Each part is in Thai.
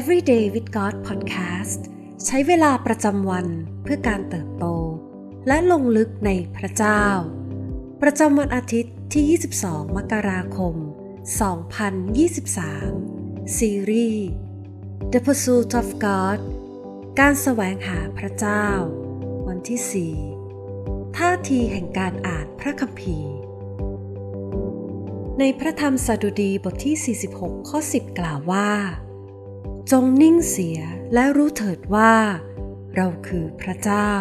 Everyday with God Podcast ใช้เวลาประจำวันเพื่อการเติบโต และลงลึกในพระเจ้า ประจำวันอาทิตย์ที่ 22 มกราคม 2023 ซีรีส์ The Pursuit of God การแสวงหาพระเจ้า วันที่ 4 ท่าทีแห่งการอ่านพระคัมภีร์ ในพระธรรมสดุดีบทที่ 46 ข้อ 10 กล่าวว่า จงนิ่งเสียและรู้เถิดว่า เราคือพระเจ้า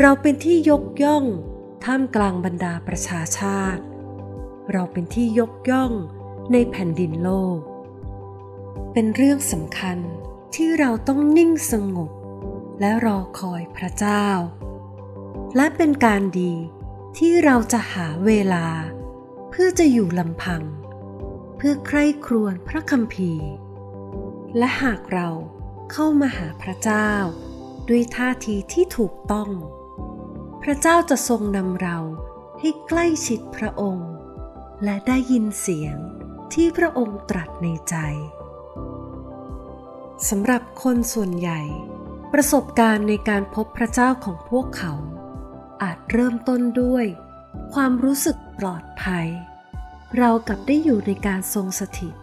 เราเป็นที่ยกย่องท่ามกลางบรรดาประชาชาติ เราเป็นที่ยกย่องในแผ่นดินโลก เป็นเรื่องสำคัญที่เราต้องนิ่งสงบ และรอคอยพระเจ้า และเป็นการดีที่เราจะหาเวลา เพื่อจะอยู่ลำพัง เพื่อใคร่ครวญพระคัมภีร์ และหากเราเข้ามาหาพระเจ้า ด้วยท่าทีที่ถูกต้อง พระเจ้าจะทรงนำเราให้ใกล้ชิดพระองค์ และได้ยินเสียงที่พระองค์ตรัสในใจสำหรับคนส่วนใหญ่ ประสบการณ์ในการพบพระเจ้าของพวกเขา อาจเริ่มต้นด้วย ความรู้สึกปลอดภัย เรากับได้อยู่ในการทรงสถิต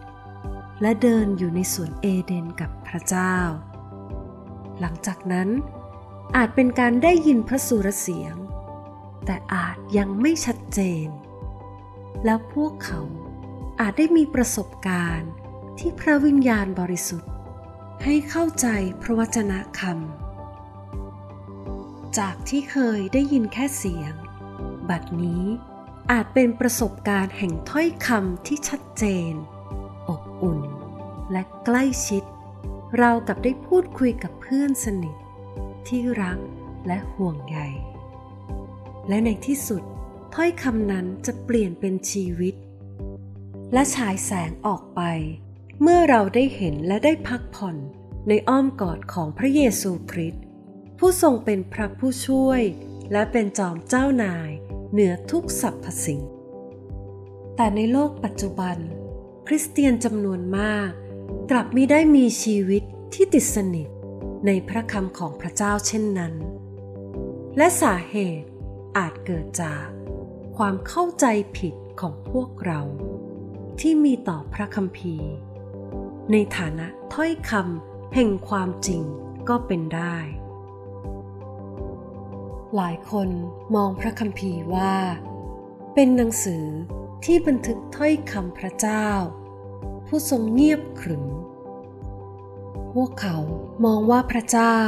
และเดินอยู่ในสวนเอเดนกับพระเจ้า หลังจากนั้นอาจเป็นการได้ยินพระสุรเสียง แต่อาจยังไม่ชัดเจน แล้วพวกเขาอาจได้มีประสบการณ์ที่พระวิญญาณบริสุทธิ์ ให้เข้าใจพระวจนะคำจากที่เคยได้ยินแค่เสียง บัดนี้อาจเป็นประสบการณ์แห่งถ้อยคำที่ชัดเจนอบอุ่น และใกล้ชิด เรากับได้พูดคุยกับเพื่อนสนิท ที่รักและห่วงใยและในที่สุดถ้อยคำนั้นจะเปลี่ยนเป็นชีวิต และฉายแสงออกไป เมื่อเราได้เห็นและได้พักผ่อนในอ้อมกอดของพระเยซูคริสต์ผู้ทรงเป็นพระผู้ช่วย และเป็นจอมเจ้านายเหนือทุกสรรพสิ่ง แต่ในโลกปัจจุบัน คริสเตียนจำนวนมาก กลับมิได้มีชีวิตที่ติดสนิทในพระคำของพระเจ้าเช่นนั้น และสาเหตุอาจเกิดจากความเข้าใจผิดของพวกเรา ที่มีต่อพระคัมภีร์ ในฐานะถ้อยคำแห่งความจริงก็เป็นได้ หลายคนมองพระคัมภีร์ว่า เป็นหนังสือที่บันทึกถ้อยคำพระเจ้า ผู้ทรงเงียบขรึม พวกเขามองว่าพระเจ้า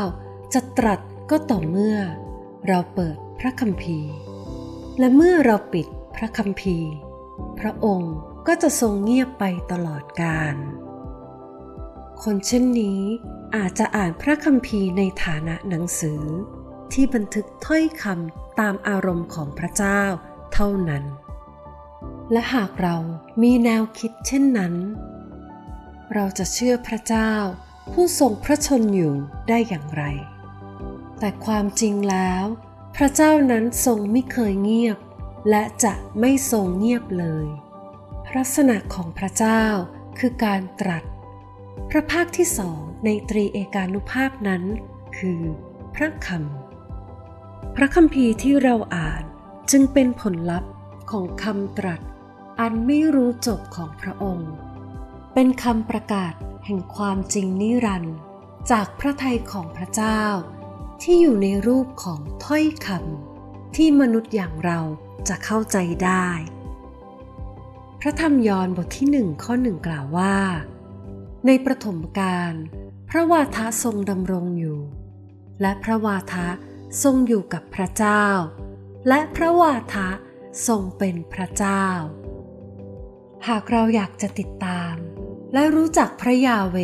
จะตรัสก็ต่อเมื่อ เราเปิดพระคัมภีร์ และเมื่อเราปิดพระคัมภีร์ พระองค์ก็จะทรงเงียบไปตลอดกาลคนเช่นนี้อาจจะอ่านพระคัมภีร์ในฐานะหนังสือ ที่บันทึกถ้อยคำตามอารมณ์ของพระเจ้าเท่านั้น และหากเรามีแนวคิดเช่นนั้น เราจะเชื่อพระเจ้า ผู้ทรงพระชนอยู่ได้อย่างไร แต่ความจริงแล้ว พระเจ้านั้นทรงไม่เคยเงียบ และจะไม่ทรงเงียบเลย ลักษณะของพระเจ้าคือการตรัส พระภาคที่สองในตรีเอกานุภาพนั้น คือพระคำพระคัมภีที่เราอ่านจึงเป็นผลลัพธ์ของคำตรัส อันไม่รู้จบของพระองค์ เป็นคำประกาศแห่งความจริงนิรันดร์จากพระทัยของพระเจ้า ที่อยู่ในรูปของถ้อยคำที่มนุษย์อย่างเราจะเข้าใจได้ พระธรรมยอห์นบทที่หนึ่งข้อหนึ่งกล่าวว่า ในประถมกาลพระวาทะทรงดำรงอยู่ และพระวาทะทรงอยู่กับพระเจ้า และพระวาทะทรงเป็นพระเจ้า หากเราอยากจะติดตาม และรู้จักพระยาเว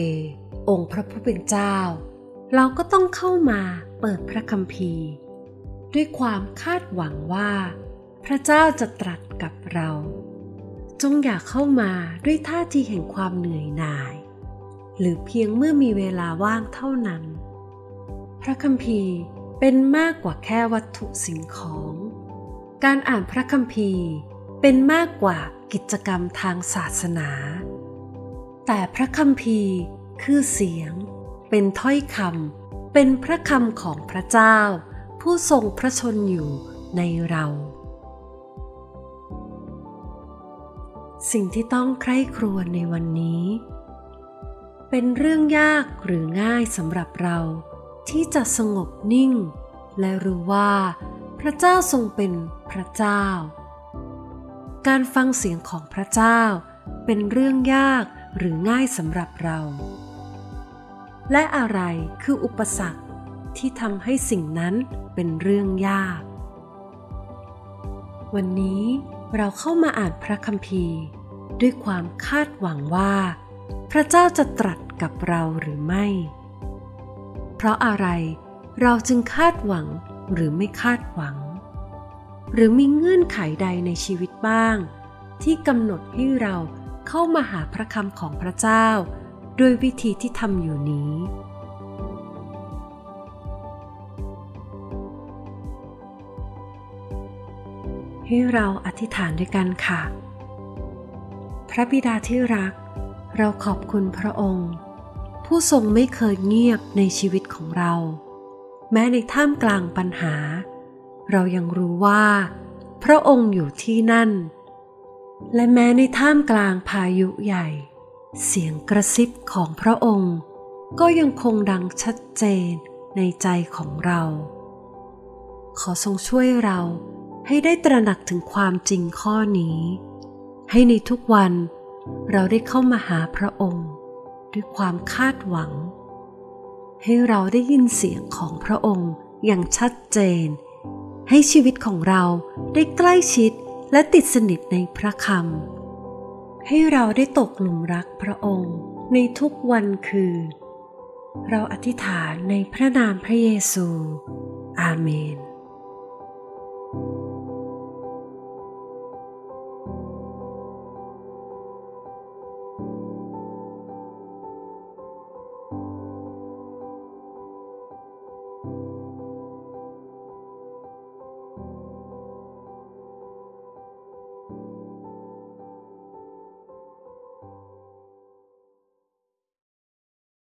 องค์พระผู้เป็นเจ้า เราก็ต้องเข้ามาเปิดพระคัมภีร์ ด้วยความคาดหวังว่า พระเจ้าจะตรัสกับเรา จงอย่าเข้ามาด้วยท่าทีแห่งความเหนื่อยหน่าย หรือเพียงเมื่อมีเวลาว่างเท่านั้น พระคัมภีร์เป็นมากกว่าแค่วัตถุสิ่งของ การอ่านพระคัมภีร์เป็นมากกว่ากิจกรรมทางศาสนา แต่พระคัมภีร์คือเสียง เป็นถ้อยคำเป็นพระคำของพระเจ้า ผู้ทรงพระชนอยู่ในเรา สิ่งที่ต้องใคร่ครวญในวันนี้ เป็นเรื่องยากหรือง่ายสำหรับเรา ที่จะสงบนิ่ง และรู้ว่า พระเจ้าทรงเป็นพระเจ้า การฟังเสียงของพระเจ้าเป็นเรื่องยาก หรือง่ายสำหรับเรา และอะไรคืออุปสรรคที่ทำให้สิ่งนั้นเป็นเรื่องยาก วันนี้เราเข้ามาอ่านพระคัมภีร์ ด้วยความคาดหวังว่า พระเจ้าจะตรัสกับเราหรือไม่ เพราะอะไรเราจึงคาดหวังหรือไม่คาดหวัง หรือมีเงื่อนไขใดในชีวิตบ้าง ที่กำหนดให้เรา เข้ามาหาพระคำของพระเจ้า ด้วยวิธีที่ทำอยู่นี้ ให้เราอธิษฐานด้วยกันค่ะ พระบิดาที่รัก เราขอบคุณพระองค์ ผู้ทรงไม่เคยเงียบในชีวิตของเรา แม้ในท่ามกลางปัญหา เรายังรู้ว่า พระองค์อยู่ที่นั่น และแม้ในท่ามกลางพายุใหญ่ เสียงกระซิบของพระองค์ ก็ยังคงดังชัดเจนในใจของเรา ขอทรงช่วยเราให้ได้ตระหนักถึงความจริงข้อนี้ ให้ในทุกวันเราได้เข้ามาหาพระองค์ ด้วยความคาดหวัง ให้เราได้ยินเสียงของพระองค์อย่างชัดเจน ให้ชีวิตของเราได้ใกล้ชิด และติดสนิทในพระคำให้เราได้ตกหลุมรักพระองค์ในทุกวันคืนเราอธิษฐานในพระนามพระเยซู อาเมน